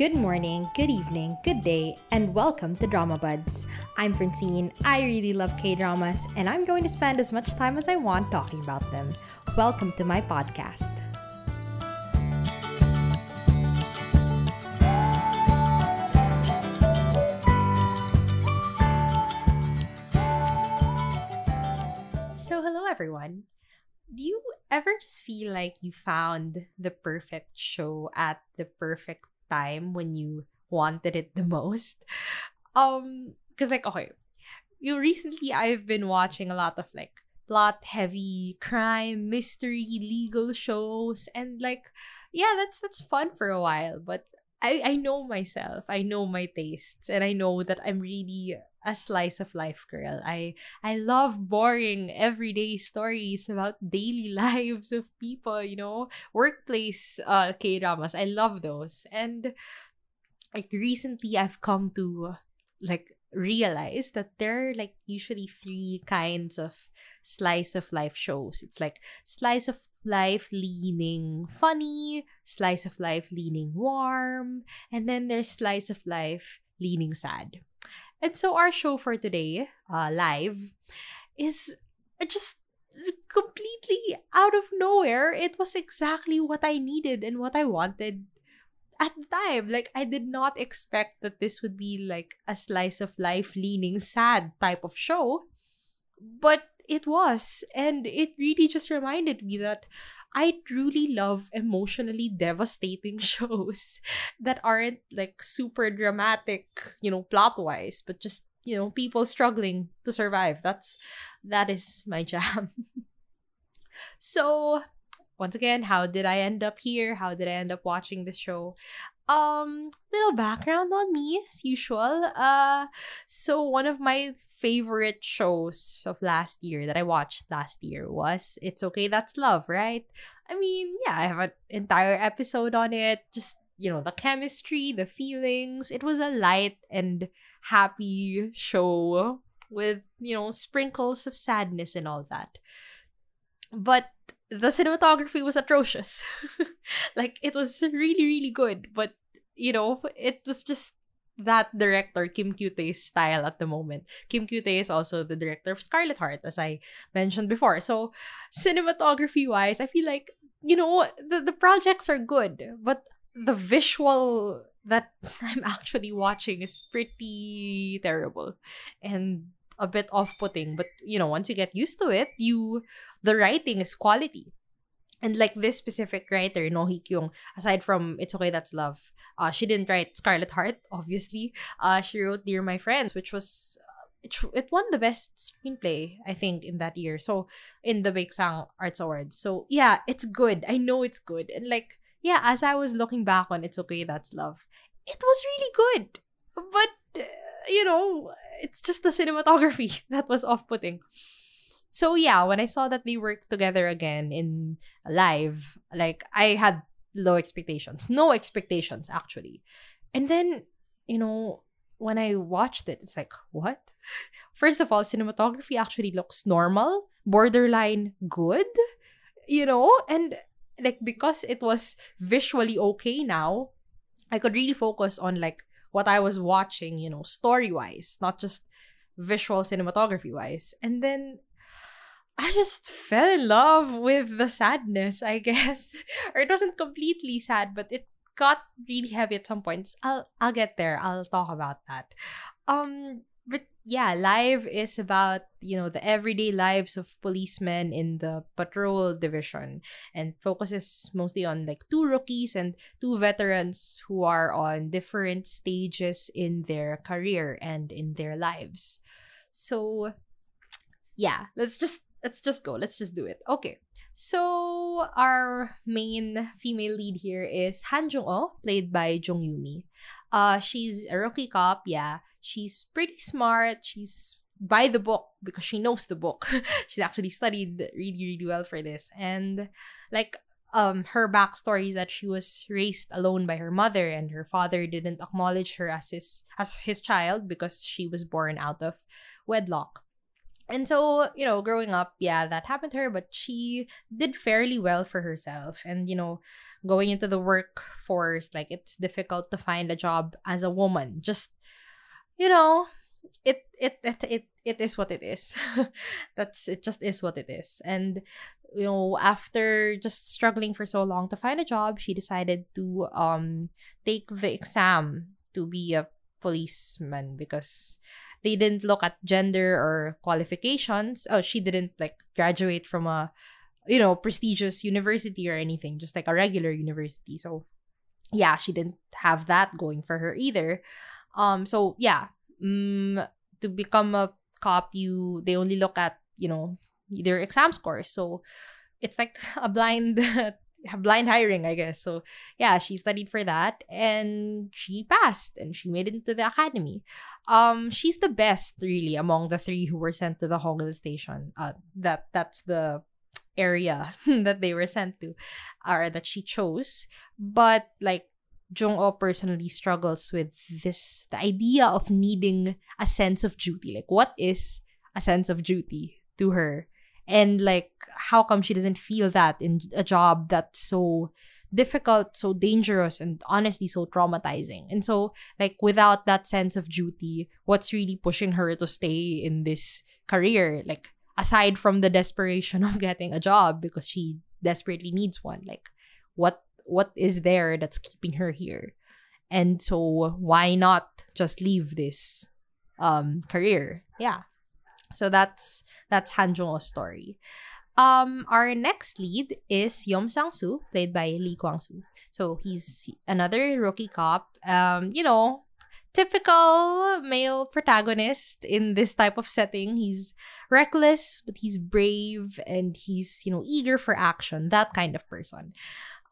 Good morning, good evening, good day, and welcome to Drama Buds. I'm Francine. I really love K dramas, and I'm going to spend as much time as I want talking about them. Welcome to my podcast. So, hello everyone. Do you ever just feel like you found the perfect show at the perfect time when you wanted it the most? Um, because like okay, you recently I've been watching a lot of like plot heavy crime, mystery, legal shows, and like yeah, that's that's fun for a while, but I, I know myself. I know my tastes and I know that I'm really a slice of life girl. I I love boring everyday stories about daily lives of people, you know, workplace uh K-dramas. I love those. And like recently I've come to like realize that there are like usually three kinds of slice of life shows. It's like slice of life leaning funny, slice of life leaning warm, and then there's slice of life leaning sad. And so our show for today, uh, live, is just completely out of nowhere. It was exactly what I needed and what I wanted at the time. Like I did not expect that this would be like a slice of life leaning sad type of show. But it was. And it really just reminded me that I truly love emotionally devastating shows that aren't like super dramatic, you know, plot wise, but just, you know, people struggling to survive. That's that is my jam. so once again, how did I end up here? How did I end up watching this show? Um, little background on me as usual. Uh, so one of my favorite shows of last year that I watched last year was It's Okay That's Love, right? I mean, yeah, I have an entire episode on it. Just you know, the chemistry, the feelings. It was a light and happy show with you know sprinkles of sadness and all that. But the cinematography was atrocious. like it was really really good, but you know, it was just that director Kim Kyu-tae's style at the moment. Kim Kyu-tae is also the director of Scarlet Heart as I mentioned before. So cinematography wise, I feel like you know, the the projects are good, but the visual that I'm actually watching is pretty terrible and a bit off-putting but you know once you get used to it you the writing is quality. And like this specific writer no Kyung aside from It's Okay That's Love uh she didn't write Scarlet Heart obviously. Uh she wrote Dear My Friends which was uh, it, it won the best screenplay I think in that year. So in the Baeksang Arts Awards. So yeah it's good. I know it's good. And like yeah as I was looking back on It's Okay That's Love it was really good. But uh, you know it's just the cinematography that was off-putting. So yeah, when I saw that they worked together again in live, like I had low expectations. No expectations actually. And then, you know, when I watched it, it's like, what? First of all, cinematography actually looks normal, borderline good, you know, and like because it was visually okay now, I could really focus on like what I was watching, you know, story wise, not just visual cinematography wise. And then I just fell in love with the sadness, I guess. or it wasn't completely sad, but it got really heavy at some points. I'll I'll get there. I'll talk about that. Um yeah, live is about, you know, the everyday lives of policemen in the patrol division and focuses mostly on like two rookies and two veterans who are on different stages in their career and in their lives. So yeah, let's just let's just go. Let's just do it. Okay. So our main female lead here is Han Jung-oh, played by Jung Yumi. Uh, she's a rookie cop. Yeah, she's pretty smart. She's by the book because she knows the book. she's actually studied really, really well for this. And like um her backstory is that she was raised alone by her mother and her father didn't acknowledge her as his as his child because she was born out of wedlock. And so, you know, growing up, yeah, that happened to her, but she did fairly well for herself. And, you know, going into the workforce, like it's difficult to find a job as a woman. Just, you know, it it it it, it is what it is. That's it just is what it is. And you know, after just struggling for so long to find a job, she decided to um take the exam to be a policeman because they didn't look at gender or qualifications. Oh, she didn't like graduate from a you know prestigious university or anything, just like a regular university. So yeah, she didn't have that going for her either. Um, so yeah, um, to become a cop, you they only look at you know their exam scores. So it's like a blind blind hiring, I guess. So yeah, she studied for that and she passed and she made it into the academy. Um, she's the best really among the three who were sent to the Hongil station. Uh, that that's the area that they were sent to, or that she chose. But like Jung-oh personally struggles with this the idea of needing a sense of duty. Like what is a sense of duty to her? and like how come she doesn't feel that in a job that's so difficult so dangerous and honestly so traumatizing and so like without that sense of duty what's really pushing her to stay in this career like aside from the desperation of getting a job because she desperately needs one like what what is there that's keeping her here and so why not just leave this um career yeah so that's that's Han Jung-oh's story. Um, our next lead is Yom Sang-soo, played by Lee Kwang-soo. So he's another rookie cop. Um, you know, typical male protagonist in this type of setting. He's reckless, but he's brave and he's, you know, eager for action. That kind of person.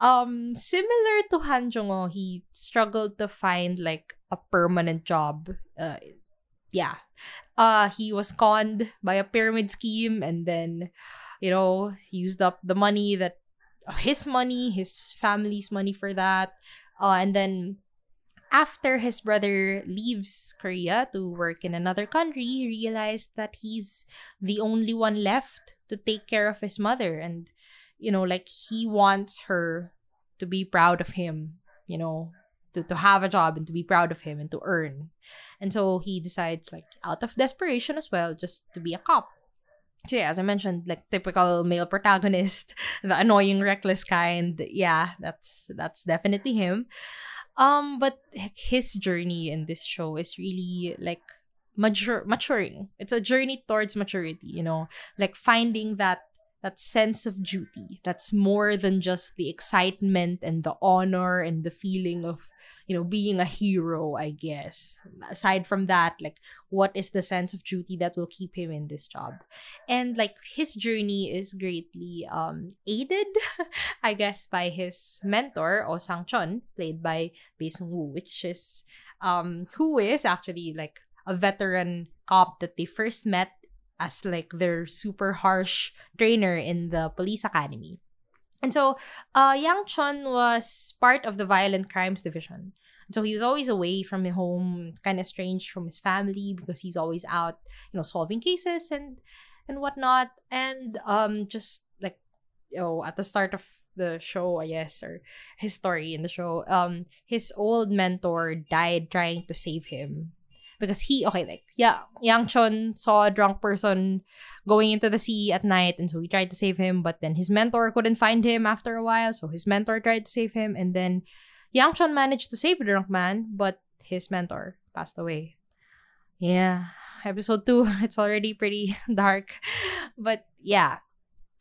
Um, similar to Han Jung-oh, he struggled to find like a permanent job. Uh, yeah, uh he was conned by a pyramid scheme and then you know he used up the money that his money his family's money for that uh, and then after his brother leaves Korea to work in another country, he realized that he's the only one left to take care of his mother. And, you know, like he wants her to be proud of him, you know, to, to have a job and to be proud of him and to earn. And so he decides, like, out of desperation as well, just to be a cop. So yeah, as I mentioned, like typical male protagonist, the annoying, reckless kind. Yeah, that's that's definitely him. Um, but his journey in this show is really like mature maturing. It's a journey towards maturity, you know, like finding that that sense of duty that's more than just the excitement and the honor and the feeling of you know being a hero i guess. Aside from that like what is the sense of duty that will keep him in this job? And like his journey is greatly um aided i guess by his mentor oh sang chon played by bae sung woo which is um who is actually like a veteran cop that they first met as like their super harsh trainer in the police academy. And so, uh, Yang Chun was part of the violent crimes division. So he was always away from home, kind of estranged from his family because he's always out, you know, solving cases and and whatnot. And um, just like you know, at the start of the show, I guess, or his story in the show, um, his old mentor died trying to save him because he okay like yeah Yang Chon saw a drunk person going into the sea at night and so he tried to save him but then his mentor couldn't find him after a while so his mentor tried to save him and then Yang Chon managed to save the drunk man but his mentor passed away. Yeah episode 2 it's already pretty dark but yeah.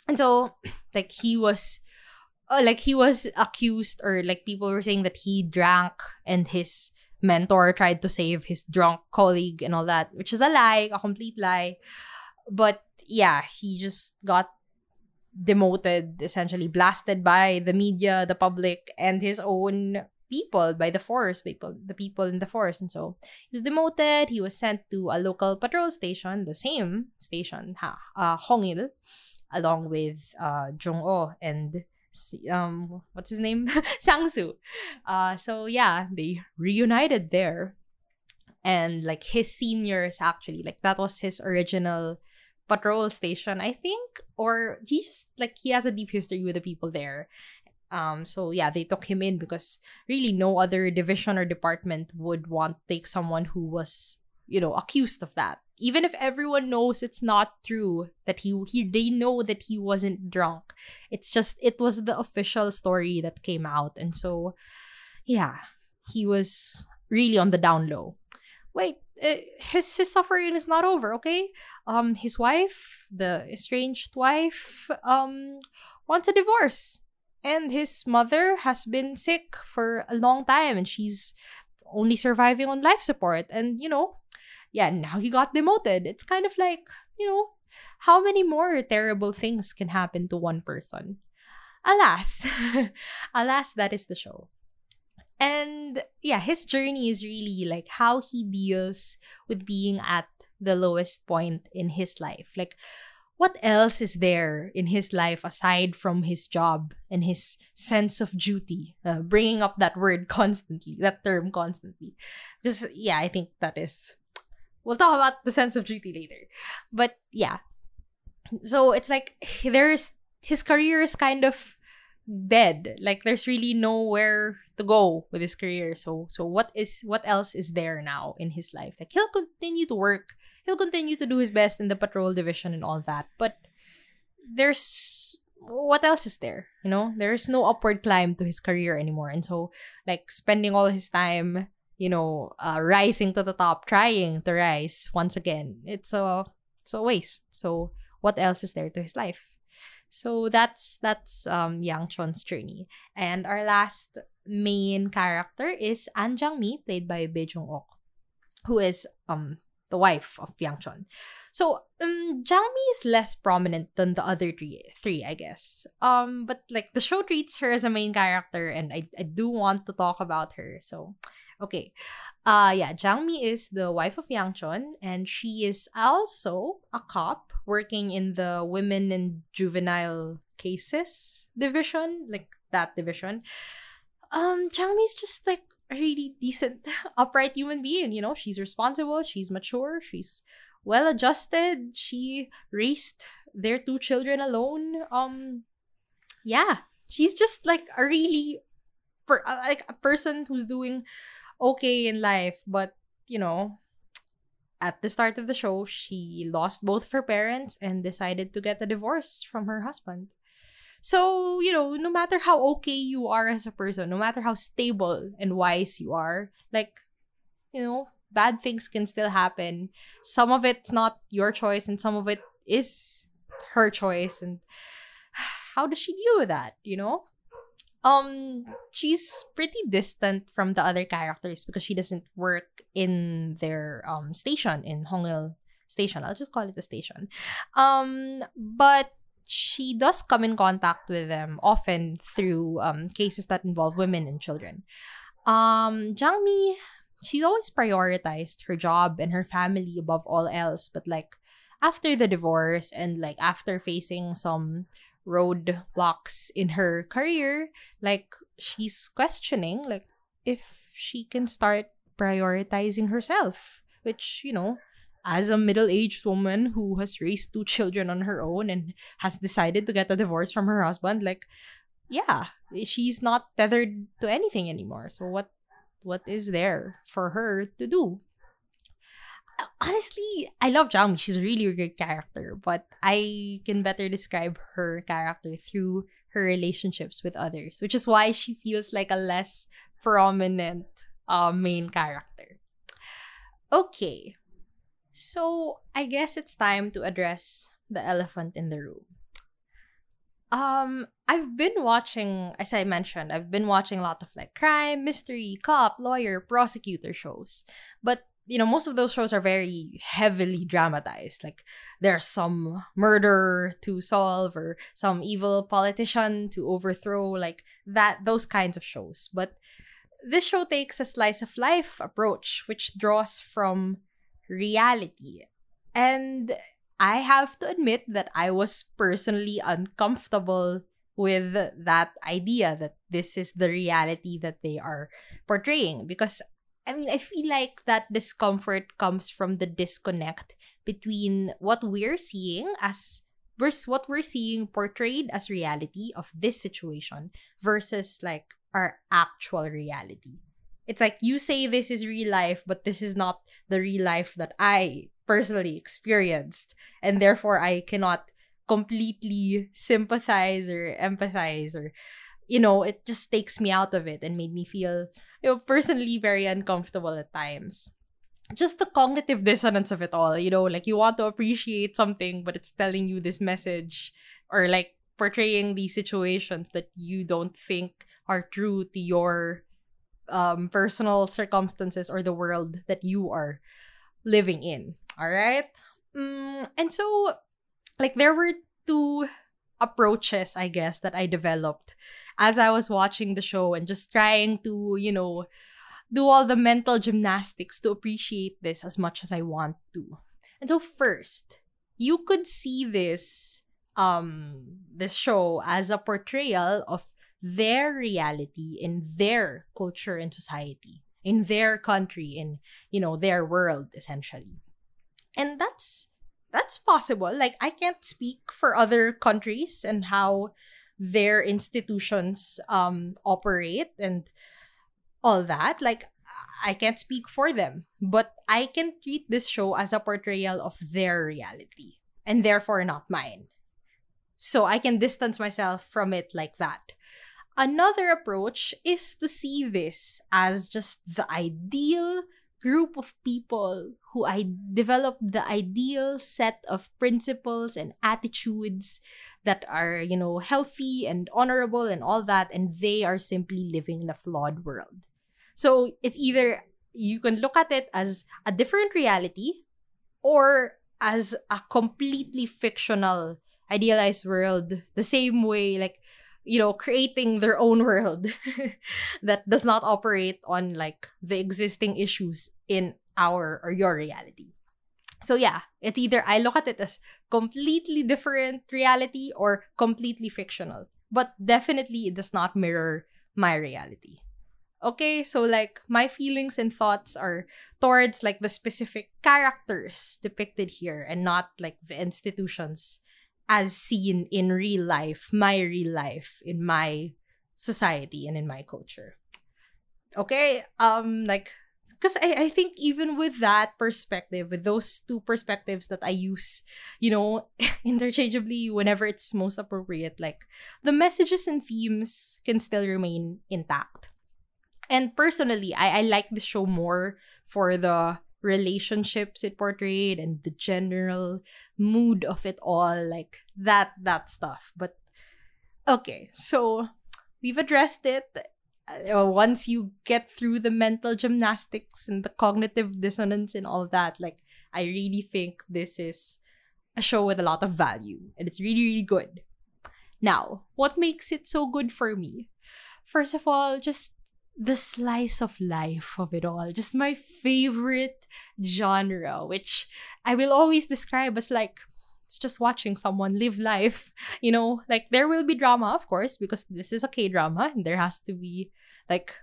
And so like he was uh, like he was accused or like people were saying that he drank and his mentor tried to save his drunk colleague and all that, which is a lie, a complete lie. But yeah, he just got demoted, essentially blasted by the media, the public, and his own people by the forest people the people in the forest. and so he was demoted he was sent to a local patrol station the same station ha uh, Hongil along with uh Jung-oh and um what's his name Sang-soo. Uh so yeah, they reunited there. And like his seniors actually, like that was his original patrol station, I think, or he just like he has a deep history with the people there. Um, so yeah, they took him in because really no other division or department would want take someone who was, you know, accused of that. Even if everyone knows it's not true that he he they know that he wasn't drunk. It's just it was the official story that came out. And so yeah, he was really on the down low. Wait, uh, his his suffering is not over, okay? Um his wife, the estranged wife, um wants a divorce and his mother has been sick for a long time and she's only surviving on life support and you know yeah now he got demoted it's kind of like you know how many more terrible things can happen to one person alas alas that is the show and yeah his journey is really like how he deals with being at the lowest point in his life like what else is there in his life aside from his job and his sense of duty? Uh, bringing up that word constantly, that term constantly. Just, yeah, I think that is. We'll talk about the sense of duty later. But yeah. So it's like there's his career is kind of dead. Like there's really nowhere to go with his career. So so what is what else is there now in his life? Like he'll continue to work he'll continue to do his best in the patrol division and all that. But there's what else is there? You know, there's no upward climb to his career anymore. And so, like, spending all his time, you know, uh, rising to the top, trying to rise once again, it's a it's a waste. So, what else is there to his life? So that's that's um Yang Chon's journey. And our last main character is An Jang Mi, played by Bae Jung Ok, who is um the wife of Yang Chon. So, um, Jangmi is less prominent than the other three, three, I guess. Um, but like the show treats her as a main character, and I, I do want to talk about her. So, okay, uh, yeah, Jangmi is the wife of Yang Chon, and she is also a cop working in the women and juvenile cases division, like that division. Um, Jangmi is just like really decent, upright human being. You know, she's responsible, she's mature, she's well adjusted. She raised their two children alone. Um, yeah, she's just like a really, per- uh, like a person who's doing okay in life, but you know, at the start of the show, she lost both of her parents and decided to get a divorce from her husband. So, you know, no matter how okay you are as a person, no matter how stable and wise you are, like, you know, bad things can still happen. Some of it's not your choice and some of it is her choice and how does she deal with that, you know? Um she's pretty distant from the other characters because she doesn't work in their um station in Hongil station. I'll just call it the station. Um but she does come in contact with them often through um, cases that involve women and children. Um, Jangmi, she's always prioritized her job and her family above all else, but like after the divorce and like after facing some roadblocks in her career, like she's questioning like if she can start prioritizing herself, which, you know, as a middle-aged woman who has raised two children on her own and has decided to get a divorce from her husband like yeah she's not tethered to anything anymore. So what what is there for her to do? Honestly i love Jang. she's a really a great character but i can better describe her character through her relationships with others which is why she feels like a less prominent uh, main character. Okay so, I guess it's time to address the elephant in the room. Um, I've been watching, as I mentioned, I've been watching a lot of like crime, mystery, cop, lawyer, prosecutor shows. But, you know, most of those shows are very heavily dramatized. Like there's some murder to solve or some evil politician to overthrow, like that, those kinds of shows. But this show takes a slice of life approach, which draws from reality. And I have to admit that I was personally uncomfortable with that idea that this is the reality that they are portraying because I mean I feel like that discomfort comes from the disconnect between what we're seeing as versus what we're seeing portrayed as reality of this situation versus like our actual reality. It's like you say this is real life, but this is not the real life that I personally experienced. And therefore, I cannot completely sympathize or empathize or, you know, it just takes me out of it and made me feel, you know, personally very uncomfortable at times just the cognitive dissonance of it all you know like you want to appreciate something but it's telling you this message or like portraying these situations that you don't think are true to your um personal circumstances or the world that you are living in all right mm, and so like there were two approaches i guess that i developed as i was watching the show and just trying to you know do all the mental gymnastics to appreciate this as much as I want to. And so first, you could see this um this show as a portrayal of their reality in their culture and society, in their country, in you know, their world essentially. And that's that's possible. Like I can't speak for other countries and how their institutions um operate and all that. Like, I can't speak for them, but I can treat this show as a portrayal of their reality and therefore not mine. So I can distance myself from it like that. Another approach is to see this as just the ideal group of people who I develop the ideal set of principles and attitudes that are, you know, healthy and honorable and all that, and they are simply living in a flawed world. So it's either you can look at it as a different reality or as a completely fictional, idealized world, the same way, like, you know, creating their own world that does not operate on like the existing issues in our or your reality. So yeah, it's either I look at it as completely different reality or completely fictional. But definitely it does not mirror my reality. Okay, so like my feelings and thoughts are towards like the specific characters depicted here and not like the institutions as seen in real life, my real life, in my society and in my culture. Okay, um, like because I, I think even with that perspective, with those two perspectives that I use, you know, interchangeably whenever it's most appropriate, like the messages and themes can still remain intact. And personally, I, I like this show more for the relationships it portrayed and the general mood of it all, like that that stuff. But okay, so we've addressed it. Uh, once you get through the mental gymnastics and the cognitive dissonance and all that, like I really think this is a show with a lot of value and it's really really good. Now, what makes it so good for me? First of all, just the slice of life of it all. Just my favorite genre, which I will always describe as like it's just watching someone live life. You know, like there will be drama, of course, because this is a K drama and there has to be like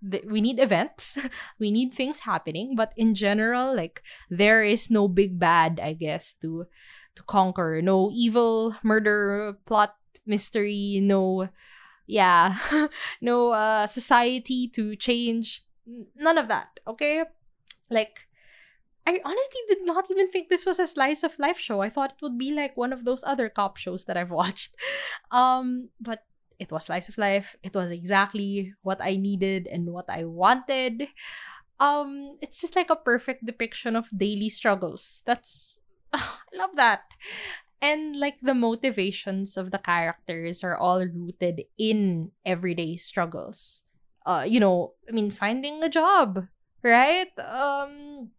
th- we need events, we need things happening. But in general, like there is no big bad, I guess, to to conquer. No evil, murder, plot, mystery, no yeah no uh society to change none of that okay like I honestly did not even think this was a slice of life show. I thought it would be like one of those other cop shows that I've watched. Um, but it was slice of life. It was exactly what I needed and what I wanted. Um, it's just like a perfect depiction of daily struggles. That's I love that and like the motivations of the characters are all rooted in everyday struggles. Uh you know i mean finding a job right? Um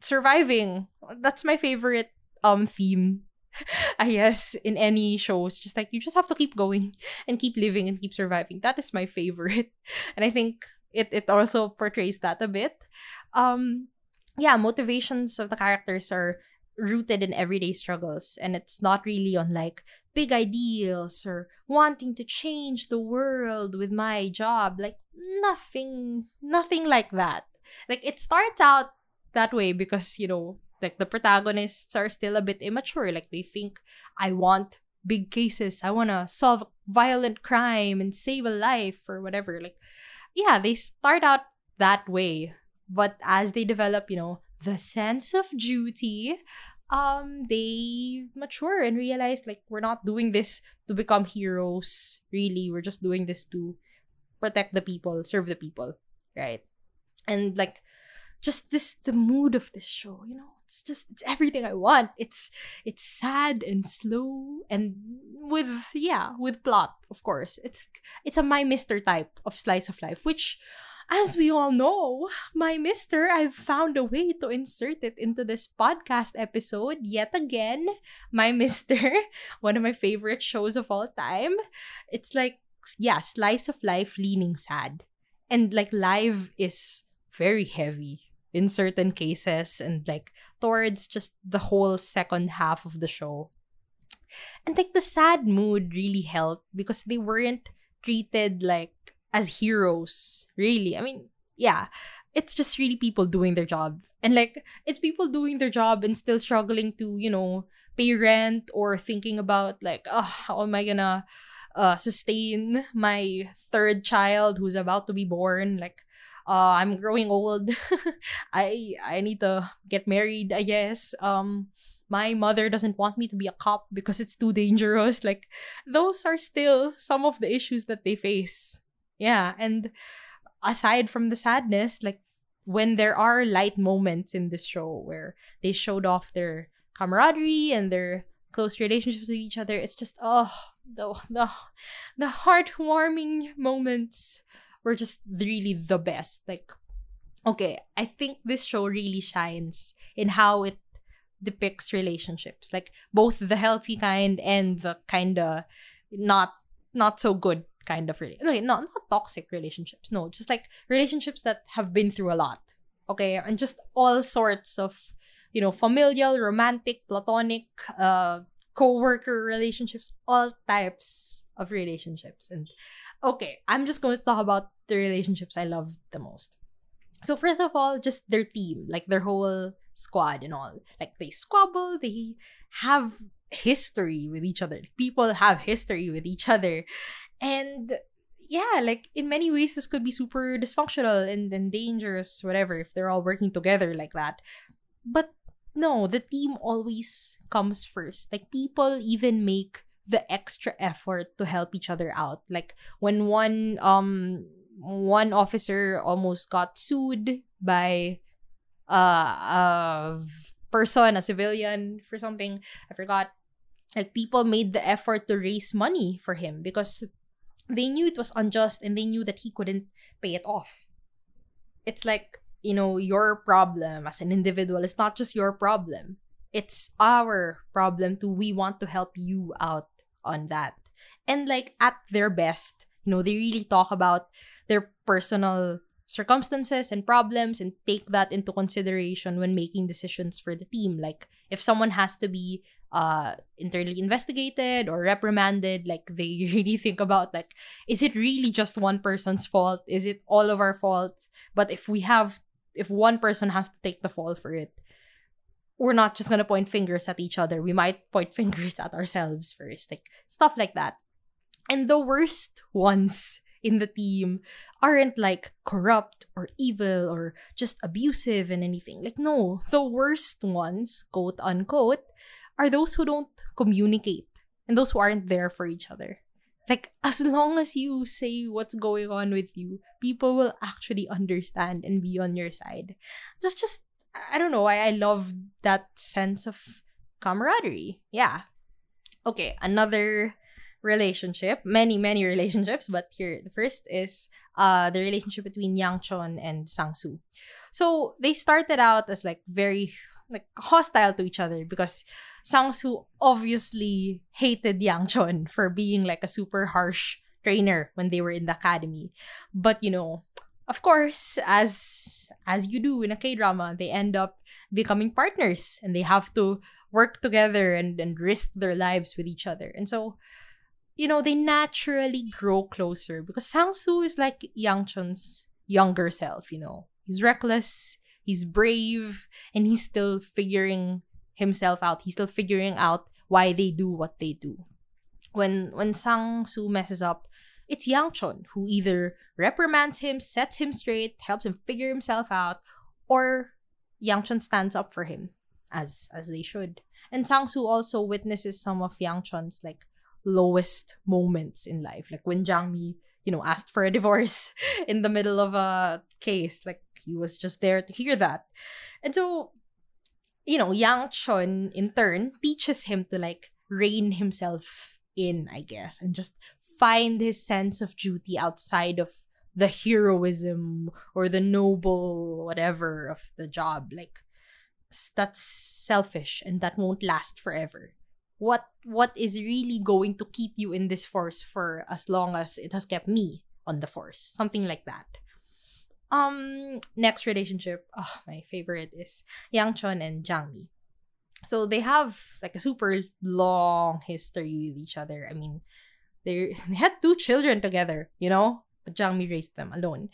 surviving. That's my favorite um theme i guess in any shows. Just like you just have to keep going and keep living and keep surviving. That is my favorite. And i think it it also portrays that a bit. Um yeah motivations of the characters are rooted in everyday struggles and it's not really on like big ideals or wanting to change the world with my job like nothing nothing like that like it starts out that way because you know Like the protagonists are still a bit immature. Like they think, I want big cases. I want to solve violent crime and save a life or whatever. Like, yeah, they start out that way. But as they develop, you know, the sense of duty, um, they mature and realize like we're not doing this to become heroes. Really, we're just doing this to protect the people, serve the people, right? And like, just this the mood of this show, you know, it's just it's everything I want. It's it's sad and slow and with yeah with plot of course. It's it's a my Mister type of slice of life, which as we all know, my mister, I've found a way to insert it into this podcast episode yet again. My mister, one of my favorite shows of all time. It's like, yeah, slice of life leaning sad. And like, live is very heavy in certain cases and like towards just the whole second half of the show. And like the sad mood really helped because they weren't treated like as heroes, really. I mean, yeah, it's just really people doing their job. And like it's people doing their job and still struggling to, you know, pay rent or thinking about like, oh, how am I gonna uh, sustain my third child who's about to be born? Like, uh, I'm growing old. I I need to get married, I guess. Um my mother doesn't want me to be a cop because it's too dangerous. Like those are still some of the issues that they face. Yeah, and aside from the sadness, like when there are light moments in this show where they showed off their camaraderie and their close relationships with each other, it's just oh the the the heartwarming moments were just really the best. Like, okay, I think this show really shines in how it depicts relationships, like both the healthy kind and the kind of not not so good kind of really okay, not not toxic relationships. No, just like relationships that have been through a lot. Okay, and just all sorts of you know familial, romantic, platonic, uh, co-worker relationships, all types of relationships, and okay, I'm just going to talk about the relationships I love the most. So first of all, just their team, like their whole squad and all. Like they squabble, they have history with each other. People have history with each other. And yeah, like in many ways this could be super dysfunctional and, and dangerous, whatever, if they're all working together like that. But no, the team always comes first. Like people even make the extra effort to help each other out. Like when one um one officer almost got sued by uh, a person, a civilian for something. I forgot. Like people made the effort to raise money for him because they knew it was unjust and they knew that he couldn't pay it off. It's like, you know, your problem as an individual is not just your problem. It's our problem too. We want to help you out on that. And like at their best, you know, they really talk about their personal circumstances and problems and take that into consideration when making decisions for the team. Like if someone has to be uh internally investigated or reprimanded, like they really think about like, is it really just one person's fault? Is it all of our fault? But if we have if one person has to take the fall for it, we're not just gonna point fingers at each other. We might point fingers at ourselves first. Like stuff like that. And the worst ones in the team aren't like corrupt or evil or just abusive and anything. Like, no, the worst ones, quote unquote, are those who don't communicate and those who aren't there for each other. Like, as long as you say what's going on with you, people will actually understand and be on your side. That's just, I don't know, I, I love that sense of camaraderie. Yeah. Okay, another relationship, many many relationships, but here the first is uh the relationship between Yang Chon and Sang Soo. So they started out as like very like hostile to each other because Sang Soo obviously hated Yang Chon for being like a super harsh trainer when they were in the academy. But you know, of course, as as you do in a K drama, they end up becoming partners and they have to work together and, and risk their lives with each other. And so you know, they naturally grow closer because Sang Soo is like Yang Chon's younger self, you know. He's reckless, he's brave, and he's still figuring himself out. He's still figuring out why they do what they do. When when Sang Soo messes up, it's Yang Chun who either reprimands him, sets him straight, helps him figure himself out, or Yang Chun stands up for him, as as they should. And Sang Soo also witnesses some of Yang Chun's like lowest moments in life, like when Jang Mi, you know, asked for a divorce in the middle of a case, like he was just there to hear that, and so, you know, Yang Chun in turn teaches him to like rein himself in, I guess, and just find his sense of duty outside of the heroism or the noble whatever of the job. Like that's selfish and that won't last forever. What what is really going to keep you in this force for as long as it has kept me on the force? Something like that um next relationship oh my favorite is yang chun and jang mi so they have like a super long history with each other i mean they they had two children together you know but Jang Mi raised them alone.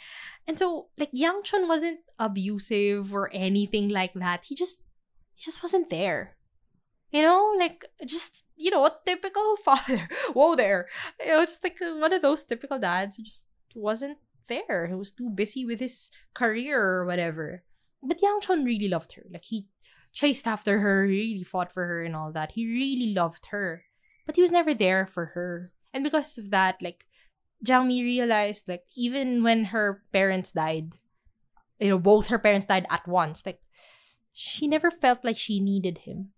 And so like Yang Chun wasn't abusive or anything like that. He just he just wasn't there. You know, like just you know, a typical father. Whoa there. You know, just like one of those typical dads who just wasn't there. He was too busy with his career or whatever. But Yang Chun really loved her. Like he chased after her, he really fought for her and all that. He really loved her. But he was never there for her. And because of that, like Jang Mi realized like even when her parents died, you know, both her parents died at once, like she never felt like she needed him.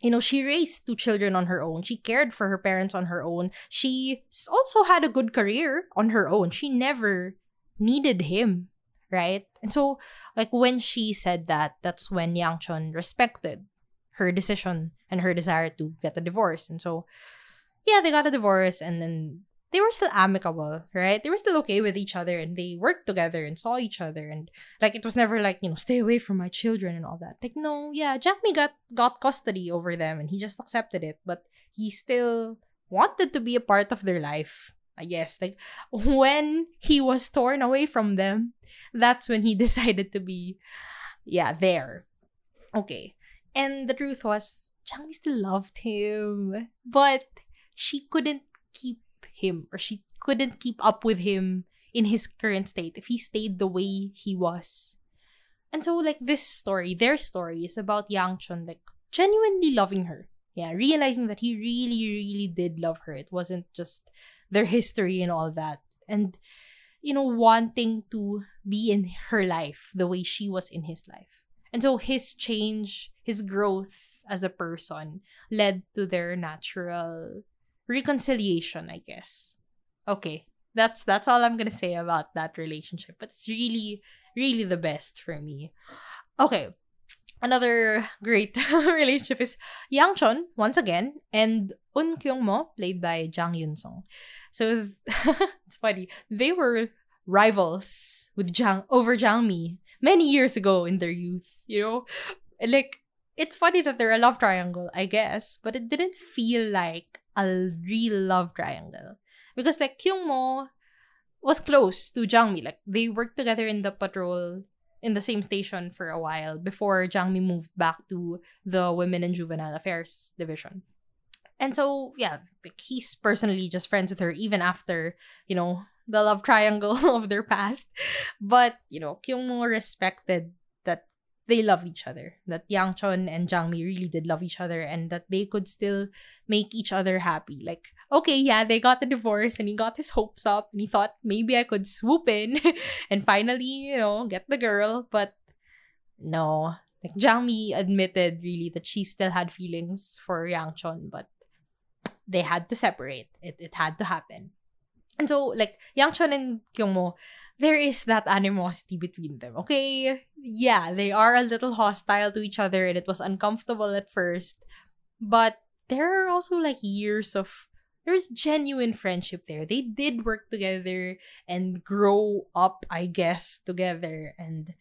You know, she raised two children on her own. She cared for her parents on her own. She also had a good career on her own. She never needed him, right? And so, like, when she said that, that's when Yang Chun respected her decision and her desire to get a divorce. And so, yeah, they got a divorce and then they were still amicable, right? They were still okay with each other and they worked together and saw each other and like it was never like, you know, stay away from my children and all that. Like no, yeah, Jang Mi got got custody over them and he just accepted it, but he still wanted to be a part of their life. I guess like when he was torn away from them, that's when he decided to be yeah, there. Okay. And the truth was Jang Mi still loved him, but she couldn't keep him or she couldn't keep up with him in his current state if he stayed the way he was. And so like this story, their story is about Yang Chun like genuinely loving her. Yeah, realizing that he really, really did love her. It wasn't just their history and all that. And you know, wanting to be in her life the way she was in his life. And so his change, his growth as a person led to their natural reconciliation, I guess. Okay, that's that's all I'm gonna say about that relationship. But it's really, really the best for me. Okay, another great relationship is Yang Chun once again and Eun Kyung Mo, played by Jang Hyun Sung. So it's funny they were rivals with Jang over Jang Mi many years ago in their youth. You know, like it's funny that they're a love triangle, I guess, but it didn't feel like a real love triangle. Because like Kyung Mo was close to Jang Mi. Like they worked together in the patrol in the same station for a while before Jang Mi moved back to the Women and Juvenile Affairs division. And so yeah, like he's personally just friends with her even after, you know, the love triangle of their past. But, you know, Kyung Mo respected they love each other. That Yang Chun and Jang Mi really did love each other and that they could still make each other happy. Like, okay, yeah, they got the divorce and he got his hopes up and he thought maybe I could swoop in and finally, you know, get the girl. But no. Like Jang Mi admitted really that she still had feelings for Yang Chun, but they had to separate. It it had to happen. And so like Yang Chun and Kyung Mo, there is that animosity between them. Okay, yeah, they are a little hostile to each other and it was uncomfortable at first, but there are also like years of there's genuine friendship there. They did work together and grow up, I guess, together and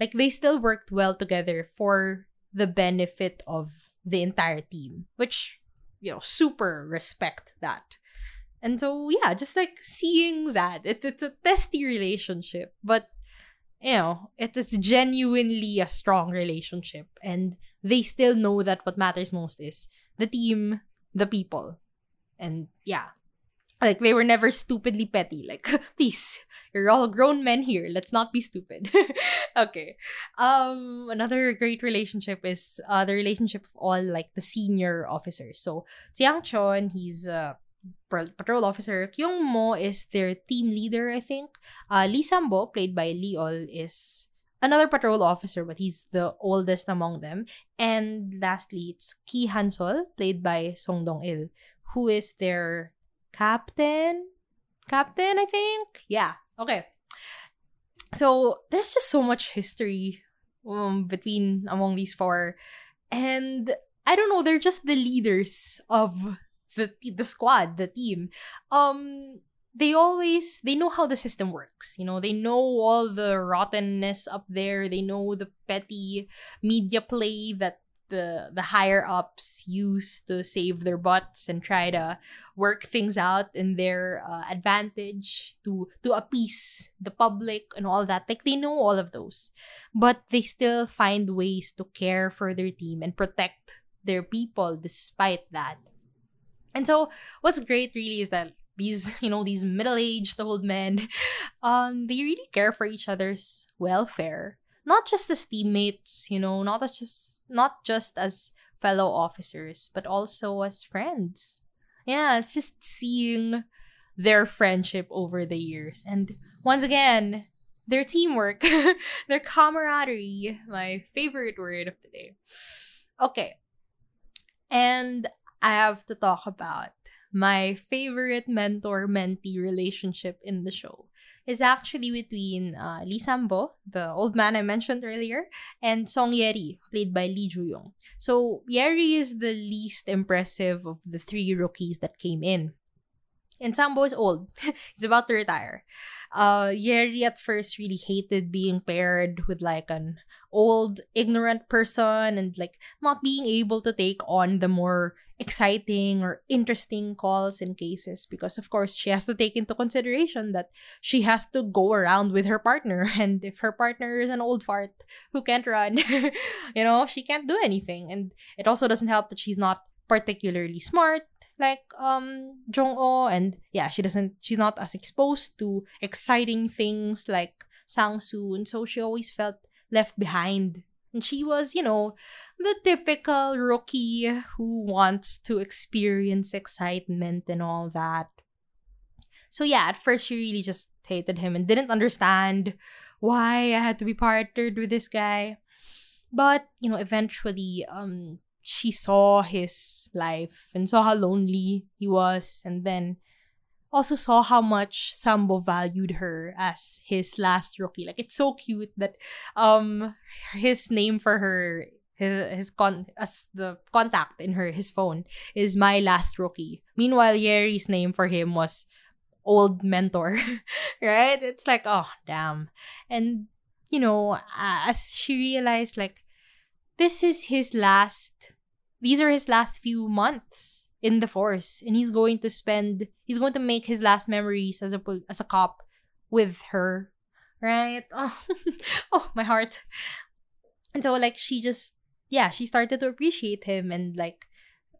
like they still worked well together for the benefit of the entire team, which you know, super respect that. And so yeah, just like seeing that, it's it's a testy relationship, but you know, it is genuinely a strong relationship. And they still know that what matters most is the team, the people. And yeah, like they were never stupidly petty. Like, please, you're all grown men here. Let's not be stupid. okay. Um, another great relationship is uh the relationship of all like the senior officers. So Yang Chon, he's a patrol officer. Kyung Mo is their team leader, I think. Uh, Lee Sambo, played by Lee Eol, is another patrol officer, but he's the oldest among them. And lastly, it's Ki Hansol, played by Sung Dong Il, who is their captain. Captain, I think. Yeah. Okay. So there's just so much history um, between among these four, and I don't know. They're just the leaders of the the squad, the team. Um, they always they know how the system works you know? They know all the rottenness up there. They know the petty media play that the the higher ups use to save their butts and try to work things out in their uh, advantage to to appease the public and all that. Like they know all of those but they still find ways to care for their team and protect their people despite that and so what's great really is that these you know these middle-aged old men um they really care for each other's welfare. Not just as teammates you know not as just not just as fellow officers but also as friends. Yeah it's just seeing their friendship over the years. And once again their teamwork their camaraderie my favorite word of the day. Okay. And i have to talk about my favorite mentor mentee relationship in the show is actually between uh, Lee Sambo, the old man I mentioned earlier, and Song Yeri, played by Lee Ju-yong. So Yeri is the least impressive of the three rookies that came in. And Sambo is old. He's about to retire. Uh, Yeri at first really hated being paired with like an old, ignorant person and like not being able to take on the more exciting or interesting calls and cases because of course she has to take into consideration that she has to go around with her partner and if her partner is an old fart who can't run you know she can't do anything and it also doesn't help that she's not particularly smart like um Jong-oh and yeah she doesn't she's not as exposed to exciting things like Sang-soo and so she always felt left behind. And she was, you know, the typical rookie who wants to experience excitement and all that. So yeah, at first she really just hated him and didn't understand why I had to be partnered with this guy. But, you know, eventually um she saw his life and saw how lonely he was and then also saw how much Sambo valued her as his last rookie. Like it's so cute that um his name for her his his con as the contact in her his phone is my last rookie. Meanwhile, Yeri's name for him was old mentor, right? It's like oh damn, and you know as she realized like this is his last, these are his last few months in the force and he's going to spend he's going to make his last memories as a as a cop with her right? Oh oh my heart. And so like she just yeah she started to appreciate him and like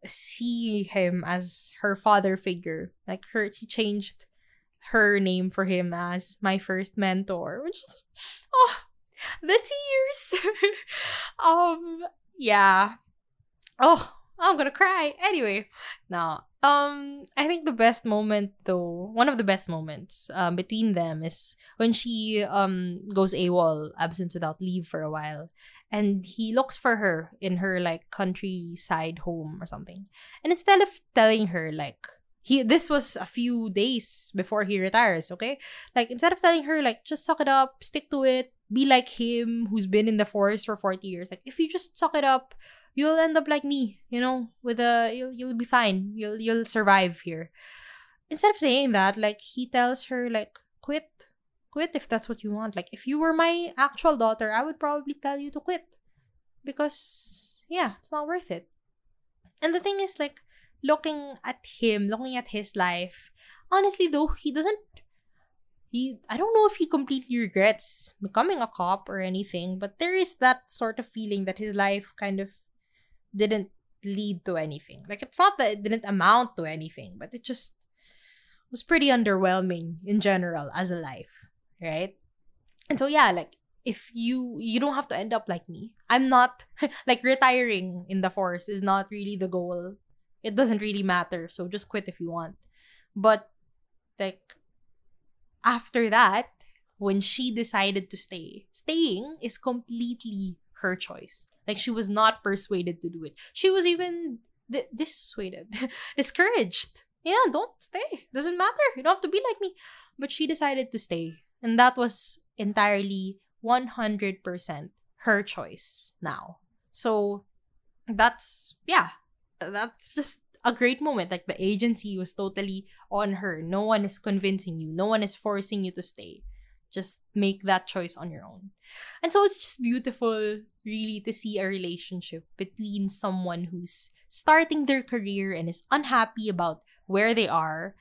see him as her father figure. Like her she changed her name for him as my first mentor which is oh the tears. Um yeah oh I'm gonna cry. Anyway, now, um, I think the best moment though, one of the best moments um between them is when she um goes AWOL, absence without leave for a while, and he looks for her in her like countryside home or something, and instead of telling her like he this was a few days before he retires, okay, like instead of telling her like just suck it up, stick to it, be like him who's been in the forest for forty years, like if you just suck it up you'll end up like me, you know, with a you'll you'll be fine. You'll you'll survive here. Instead of saying that, like he tells her like quit. Quit if that's what you want. Like if you were my actual daughter, I would probably tell you to quit. Because yeah, it's not worth it. And the thing is like looking at him, looking at his life, honestly though, he doesn't he I don't know if he completely regrets becoming a cop or anything, but there is that sort of feeling that his life kind of didn't lead to anything. Like it's not that it didn't amount to anything, but it just was pretty underwhelming in general as a life, right? And so yeah, like if you you don't have to end up like me. I'm not like retiring in the force is not really the goal. It doesn't really matter. So just quit if you want. But like after that, when she decided to stay, staying is completely her choice. Like she was not persuaded to do it. She was even d- dissuaded, discouraged. Yeah, don't stay. Doesn't matter. You don't have to be like me. But she decided to stay. And that was entirely 100% her choice now. So that's, yeah, that's just a great moment. Like the agency was totally on her. No one is convincing you, no one is forcing you to stay. Just make that choice on your own. And so it's just beautiful, really, to see a relationship between someone who's starting their career and is unhappy about where they are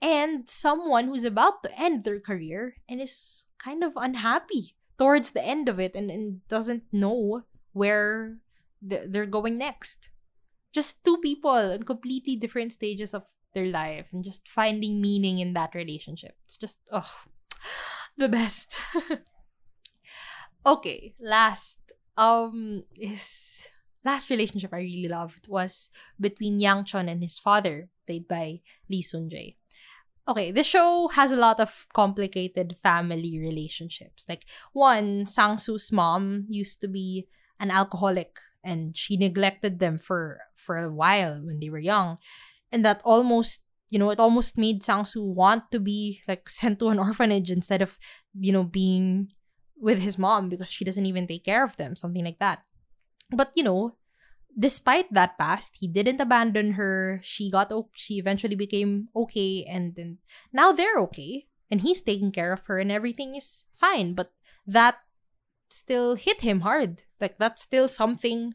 and someone who's about to end their career and is kind of unhappy towards the end of it and, and doesn't know where th- they're going next. Just two people in completely different stages of their life and just finding meaning in that relationship. It's just, oh, the best. okay, last um is last relationship I really loved was between Yang Chon and his father, played by Lee Sun Jae okay, this show has a lot of complicated family relationships. Like one, Sang-soo's mom used to be an alcoholic and she neglected them for for a while when they were young. And that almost you know, it almost made Sang-soo want to be like sent to an orphanage instead of, you know, being with his mom because she doesn't even take care of them, something like that. But you know, despite that past, he didn't abandon her. She got she eventually became okay and then now they're okay and he's taking care of her and everything is fine, but that still hit him hard. Like that's still something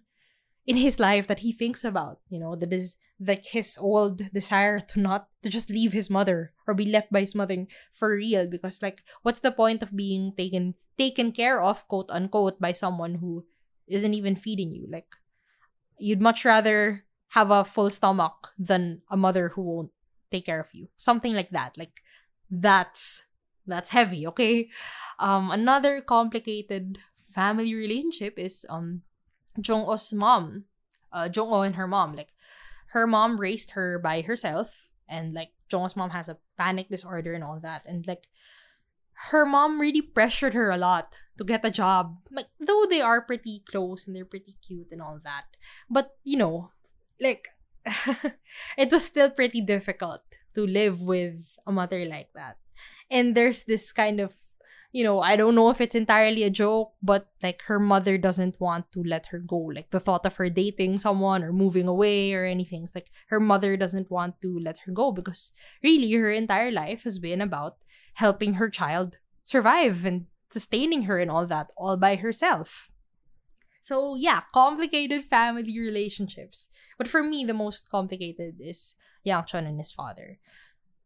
in his life that he thinks about, you know, that is like his old desire to not to just leave his mother or be left by his mother for real because like what's the point of being taken taken care of quote unquote by someone who isn't even feeding you like You'd much rather have a full stomach than a mother who won't take care of you. Something like that. Like that's that's heavy, okay? Um another complicated family relationship is um Jong-oh's mom. Uh Jong-oh and her mom. Like her mom raised her by herself and like Jong-oh's mom has a panic disorder and all that. And like her mom really pressured her a lot to get a job. Like though they are pretty close and they're pretty cute and all that. But you know, like it was still pretty difficult to live with a mother like that. And there's this kind of you know, I don't know if it's entirely a joke, but like her mother doesn't want to let her go. Like the thought of her dating someone or moving away or anything. It's like her mother doesn't want to let her go because really her entire life has been about helping her child survive and sustaining her and all that all by herself. So yeah, complicated family relationships. But for me, the most complicated is Yang Chon and his father.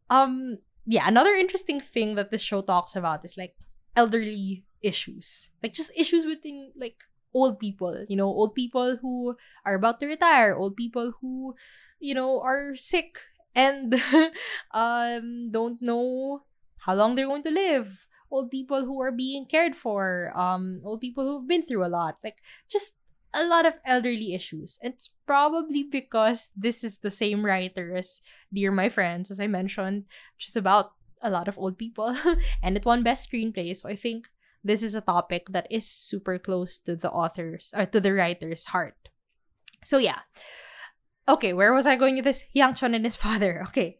Um, yeah, another interesting thing that this show talks about is like elderly issues, like just issues within like old people. You know, old people who are about to retire, old people who, you know, are sick and um don't know how long they're going to live old people who are being cared for um old people who've been through a lot like just a lot of elderly issues. It's probably because this is the same writer as dear my friends as i mentioned which is about a lot of old people and it won best screenplay. So i think this is a topic that is super close to the author's or to the writer's heart. So yeah. Okay where was i going with this? Yang chon and his father. Okay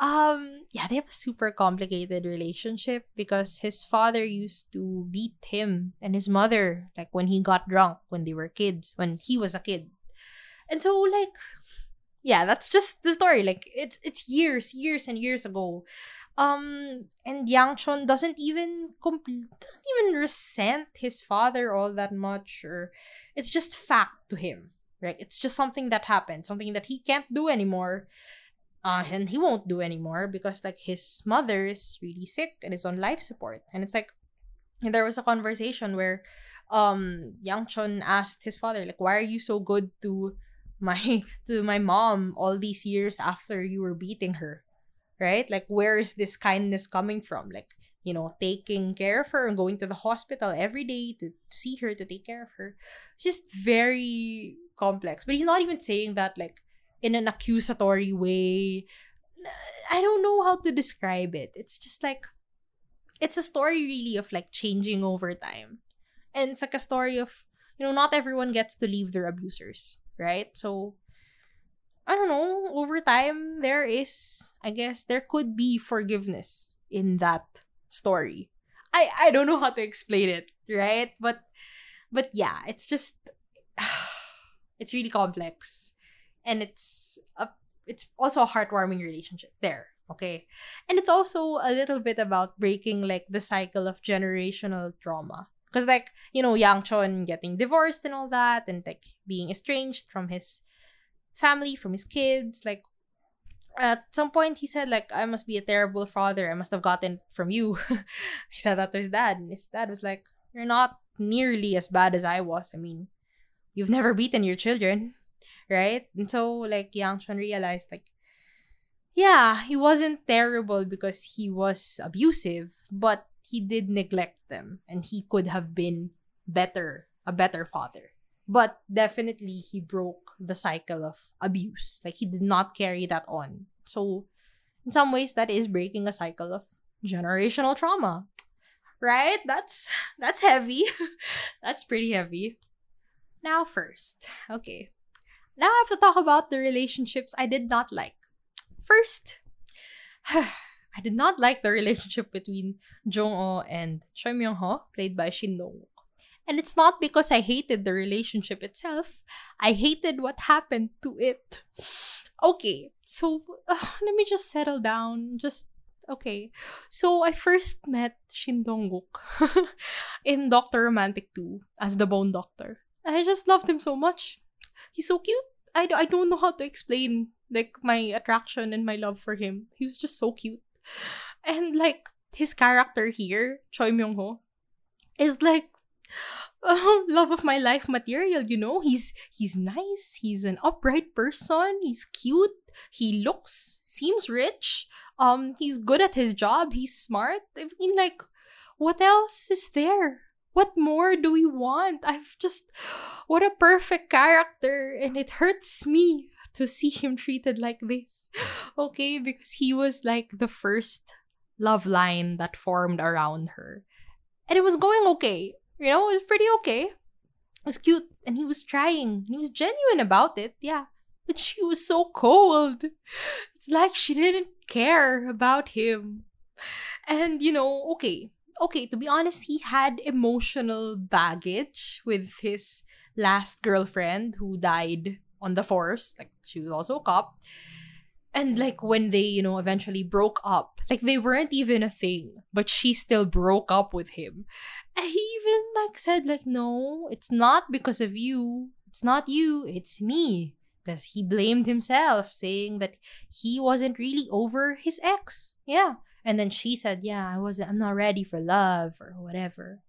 um, yeah, they have a super complicated relationship because his father used to beat him and his mother, like when he got drunk when they were kids, when he was a kid. And so, like, yeah, that's just the story. Like, it's it's years, years and years ago. Um, and Yang Chon doesn't even compl- doesn't even resent his father all that much, or it's just fact to him. Right? It's just something that happened, something that he can't do anymore Uh, and he won't do anymore because like his mother is really sick and is on life support. And it's like and there was a conversation where um Yang Chon asked his father, like, why are you so good to my to my mom all these years after you were beating her? Right? Like where is this kindness coming from? Like, you know, taking care of her and going to the hospital every day to see her, to take care of her. it's Just very complex. But he's not even saying that like in an accusatory way. I don't know how to describe it. It's just like it's a story really of like changing over time. And it's like a story of, you know, not everyone gets to leave their abusers, right? So I don't know, over time there is I guess there could be forgiveness in that story. I I don't know how to explain it, right? But but yeah, it's just it's really complex and it's a it's also a heartwarming relationship there okay? And it's also a little bit about breaking like the cycle of generational trauma. Because like you know yang chon getting divorced and all that and like being estranged from his family from his kids like at some point he said like i must be a terrible father. I must have gotten from you. He said that to his dad and his dad was like you're not nearly as bad as i was. I mean you've never beaten your children right? And so like Yang Chon realized like yeah, he wasn't terrible because he was abusive, but he did neglect them and he could have been better, a better father. But definitely he broke the cycle of abuse. Like he did not carry that on. So in some ways that is breaking a cycle of generational trauma. Right? That's that's heavy. that's pretty heavy. Now first. Okay. Now I have to talk about the relationships I did not like. First, I did not like the relationship between Jong-oh and Choi Myung-ho, played by Shin Dong-wook. And it's not because I hated the relationship itself. I hated what happened to it. Okay, so uh, let me just settle down. Just okay. So I first met Shin Dong-wook in Doctor Romantic 2 as the Bone Doctor. I just loved him so much. He's so cute. I, I don't know how to explain like my attraction and my love for him. He was just so cute. And like his character here, Choi Myung Ho, is like uh, love of my life material, you know? He's he's nice, he's an upright person, he's cute, he looks seems rich, um he's good at his job, he's smart. I mean like what else is there? What more do we want? I've just, what a perfect character. And it hurts me to see him treated like this. Okay, because he was like the first love line that formed around her. And it was going okay. You know, it was pretty okay. It was cute. And he was trying. He was genuine about it. Yeah. But she was so cold. It's like she didn't care about him. And, you know, okay, okay, to be honest, he had emotional baggage with his last girlfriend who died on the force. Like, she was also a cop. And like when they, you know, eventually broke up, like they weren't even a thing, but she still broke up with him. And he even like said, like, no, it's not because of you. It's not you, it's me. Because he blamed himself, saying that he wasn't really over his ex. Yeah. And then she said, Yeah, I wasn't, I'm not ready for love or whatever.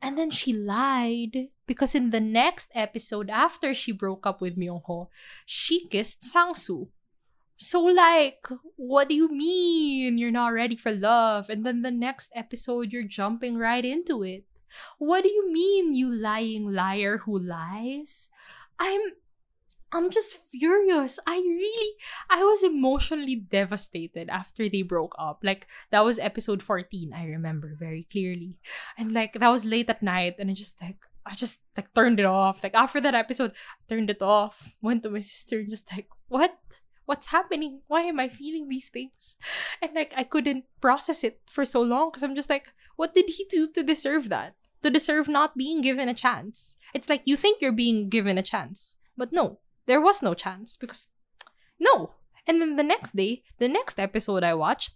And then she lied because in the next episode, after she broke up with Myung Ho, she kissed Sang-soo. So, like, what do you mean you're not ready for love? And then the next episode, you're jumping right into it. What do you mean, you lying liar who lies? I'm I'm just furious. I really, I was emotionally devastated after they broke up. Like, that was episode 14, I remember very clearly. And like, that was late at night, and I just like, I just like turned it off. Like, after that episode, I turned it off, went to my sister, and just like, what? What's happening? Why am I feeling these things? And like, I couldn't process it for so long because I'm just like, what did he do to deserve that? To deserve not being given a chance? It's like you think you're being given a chance, but no, there was no chance because no. And then the next day, the next episode I watched,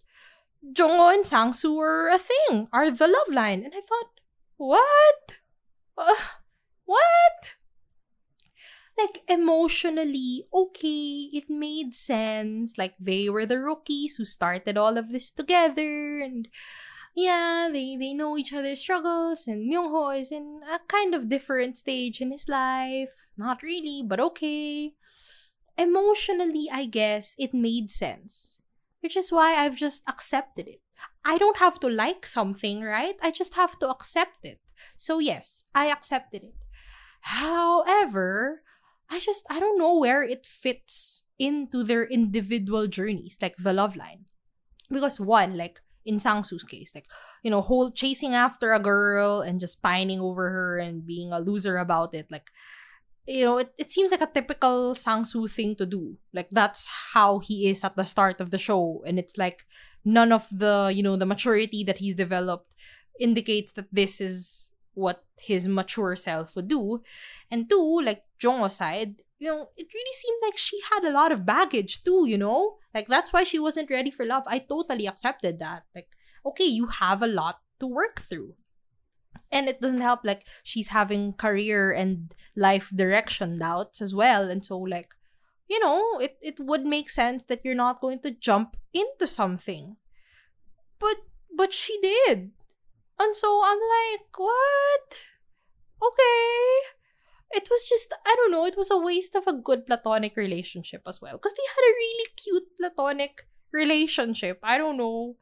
Jong-oh and Sang-soo were a thing, are the love line. And I thought, what? Uh, what? like emotionally okay it made sense like they were the rookies who started all of this together and yeah they they know each other's struggles and Myung-ho is in a kind of different stage in his life. Not really but okay. Emotionally i guess it made sense which is why i've just accepted it. I don't have to like something right? I just have to accept it. So yes i accepted it. However I just I don't know where it fits into their individual journeys, like the love line. Because one, like in Sang-soo's case, like, you know, whole chasing after a girl and just pining over her and being a loser about it, like you know, it, it seems like a typical Sang-soo thing to do. Like that's how he is at the start of the show. And it's like none of the, you know, the maturity that he's developed indicates that this is what his mature self would do. And two, like Jong-oh's side, you know, it really seemed like she had a lot of baggage too, you know? Like that's why she wasn't ready for love. I totally accepted that. Like, okay, you have a lot to work through. And it doesn't help like she's having career and life direction doubts as well. And so like, you know, it, it would make sense that you're not going to jump into something. But but she did. And so I'm like, what? Okay. It was just, I don't know, it was a waste of a good platonic relationship as well. Because they had a really cute platonic relationship. I don't know.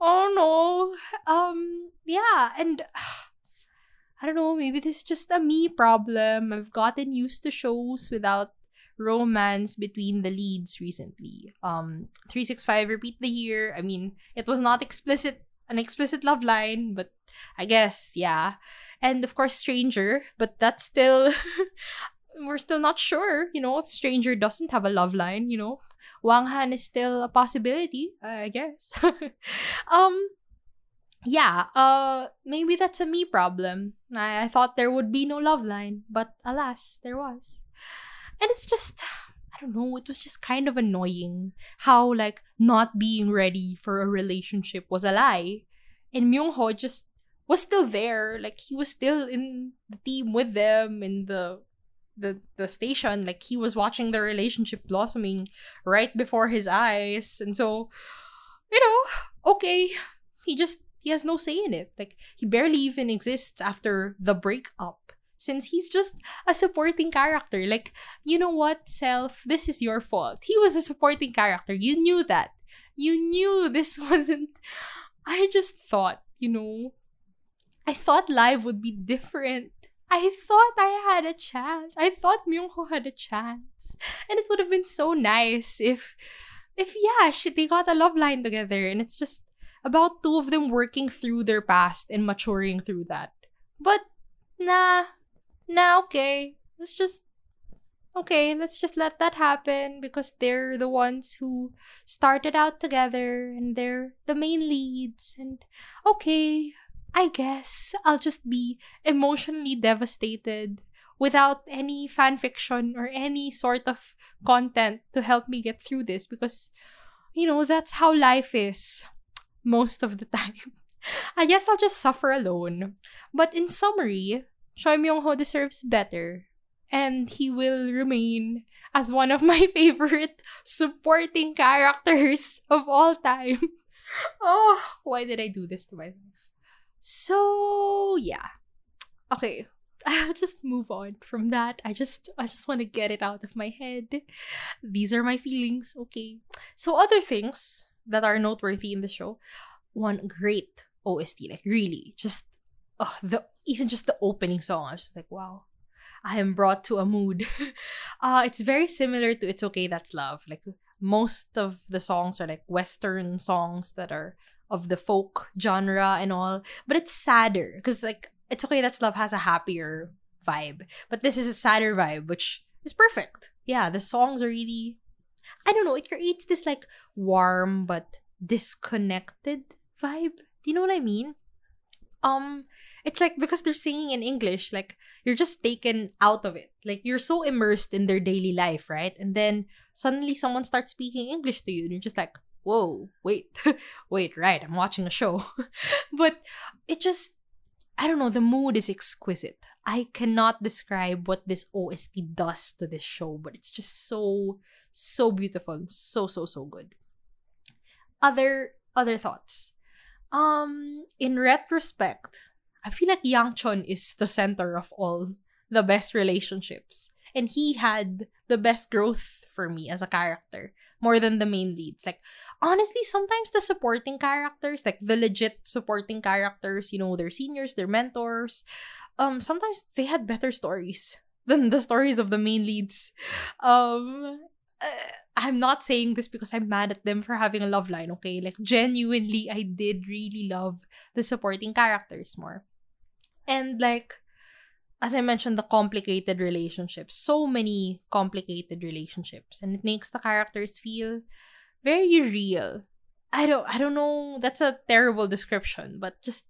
Oh no. Um, yeah, and I don't know, maybe this is just a me problem. I've gotten used to shows without romance between the leads recently. Um 365 repeat the year. I mean, it was not explicit an explicit love line, but I guess, yeah. And of course, Stranger, but that's still, we're still not sure, you know, if Stranger doesn't have a love line, you know. Wang Han is still a possibility, I guess. um, yeah, uh, maybe that's a me problem. I, I thought there would be no love line, but alas, there was. And it's just, I don't know, it was just kind of annoying how, like, not being ready for a relationship was a lie. And Myung-ho just was still there. Like he was still in the team with them in the the the station. Like he was watching their relationship blossoming right before his eyes. And so, you know, okay. He just he has no say in it. Like he barely even exists after the breakup. Since he's just a supporting character. Like, you know what, self, this is your fault. He was a supporting character. You knew that. You knew this wasn't I just thought, you know, I thought live would be different. I thought I had a chance. I thought Myung-ho had a chance. And it would have been so nice if if yeah, they got a love line together and it's just about two of them working through their past and maturing through that. But nah. Nah, okay. Let's just okay, let's just let that happen because they're the ones who started out together and they're the main leads and okay, I guess I'll just be emotionally devastated without any fan fiction or any sort of content to help me get through this because, you know, that's how life is most of the time. I guess I'll just suffer alone. But in summary, Choi Myung-ho deserves better and he will remain as one of my favorite supporting characters of all time. oh, why did I do this to myself? So yeah. Okay. I'll just move on from that. I just I just want to get it out of my head. These are my feelings, okay. So other things that are noteworthy in the show. One great OST, like really, just oh, the even just the opening song. I was just like, wow, I am brought to a mood. uh, it's very similar to It's Okay That's Love. Like most of the songs are like Western songs that are of the folk genre and all, but it's sadder because like it's okay that's love has a happier vibe, but this is a sadder vibe, which is perfect. Yeah, the songs are really, I don't know, it creates this like warm but disconnected vibe. Do you know what I mean? Um, it's like because they're singing in English, like you're just taken out of it. Like you're so immersed in their daily life, right? And then suddenly someone starts speaking English to you, and you're just like, whoa, wait, wait, right, I'm watching a show. but it just, I don't know, the mood is exquisite. I cannot describe what this OST does to this show, but it's just so so beautiful, so so so good. Other other thoughts. Um in retrospect, I feel like Yang Chon is the center of all the best relationships. And he had the best growth for me as a character more than the main leads. Like, honestly, sometimes the supporting characters, like the legit supporting characters, you know, their seniors, their mentors, um, sometimes they had better stories than the stories of the main leads. Um, uh, I'm not saying this because I'm mad at them for having a love line, okay? Like, genuinely, I did really love the supporting characters more. And, like, as I mentioned, the complicated relationships. So many complicated relationships. And it makes the characters feel very real. I don't I don't know, that's a terrible description, but just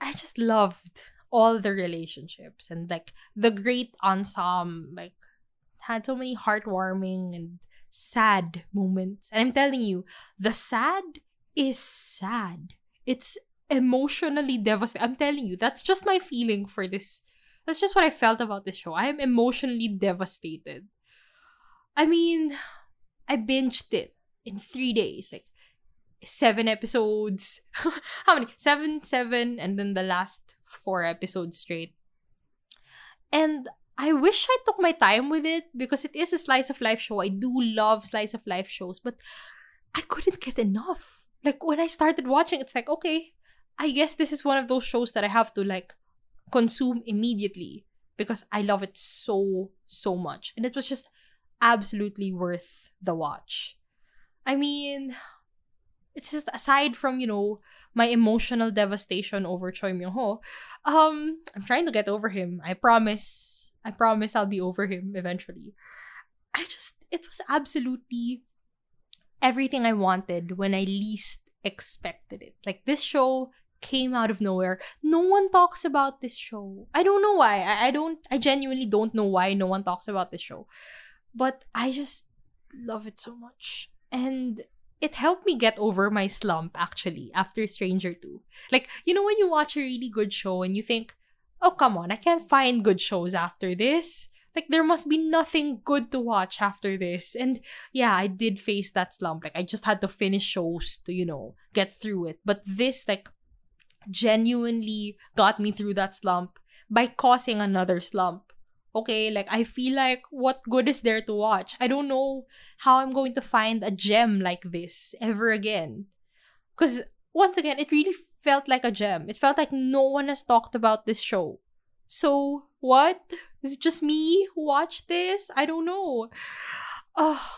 I just loved all the relationships and like the great ensemble like had so many heartwarming and sad moments. And I'm telling you, the sad is sad. It's emotionally devastating. I'm telling you, that's just my feeling for this that's just what I felt about this show. I am emotionally devastated. I mean, I binged it in three days, like seven episodes. How many? Seven, seven, and then the last four episodes straight. And I wish I took my time with it because it is a slice of life show. I do love slice of life shows, but I couldn't get enough. Like when I started watching, it's like, okay, I guess this is one of those shows that I have to like consume immediately because I love it so, so much. And it was just absolutely worth the watch. I mean, it's just aside from, you know, my emotional devastation over Choi Myung Ho, um, I'm trying to get over him. I promise. I promise I'll be over him eventually. I just, it was absolutely everything I wanted when I least expected it. Like, this show came out of nowhere. No one talks about this show. I don't know why. I, I don't I genuinely don't know why no one talks about this show. But I just love it so much. And it helped me get over my slump actually after Stranger 2. Like, you know when you watch a really good show and you think, "Oh, come on, I can't find good shows after this." Like there must be nothing good to watch after this. And yeah, I did face that slump. Like I just had to finish shows to, you know, get through it. But this like genuinely got me through that slump by causing another slump. Okay, like I feel like what good is there to watch? I don't know how I'm going to find a gem like this ever again. Because once again, it really felt like a gem. It felt like no one has talked about this show. So, what? Is it just me who watched this? I don't know. Oh,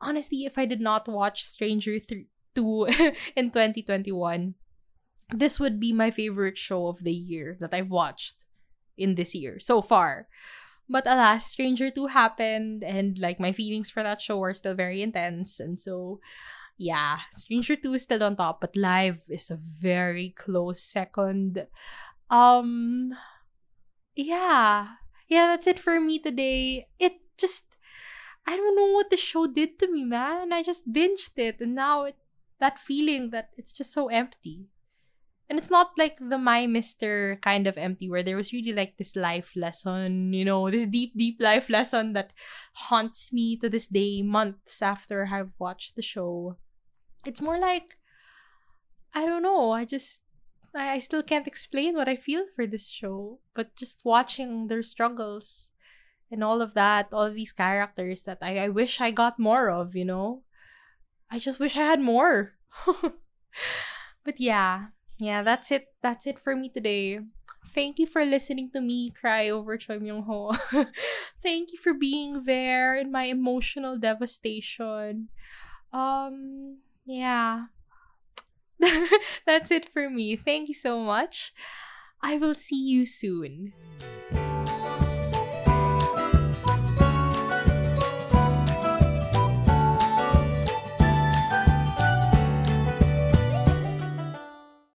honestly, if I did not watch Stranger 3- 2 in 2021, this would be my favorite show of the year that I've watched in this year so far. But alas, Stranger 2 happened and like my feelings for that show are still very intense. And so yeah, Stranger 2 is still on top, but Live is a very close second. Um yeah. Yeah, that's it for me today. It just I don't know what the show did to me, man. I just binged it and now it that feeling that it's just so empty. And it's not like the My Mister kind of empty where there was really like this life lesson, you know, this deep, deep life lesson that haunts me to this day, months after I've watched the show. It's more like, I don't know, I just, I, I still can't explain what I feel for this show, but just watching their struggles and all of that, all of these characters that I, I wish I got more of, you know? I just wish I had more. but yeah, yeah, that's it. That's it for me today. Thank you for listening to me cry over Choi Myung Ho. Thank you for being there in my emotional devastation. Um, yeah. that's it for me. Thank you so much. I will see you soon.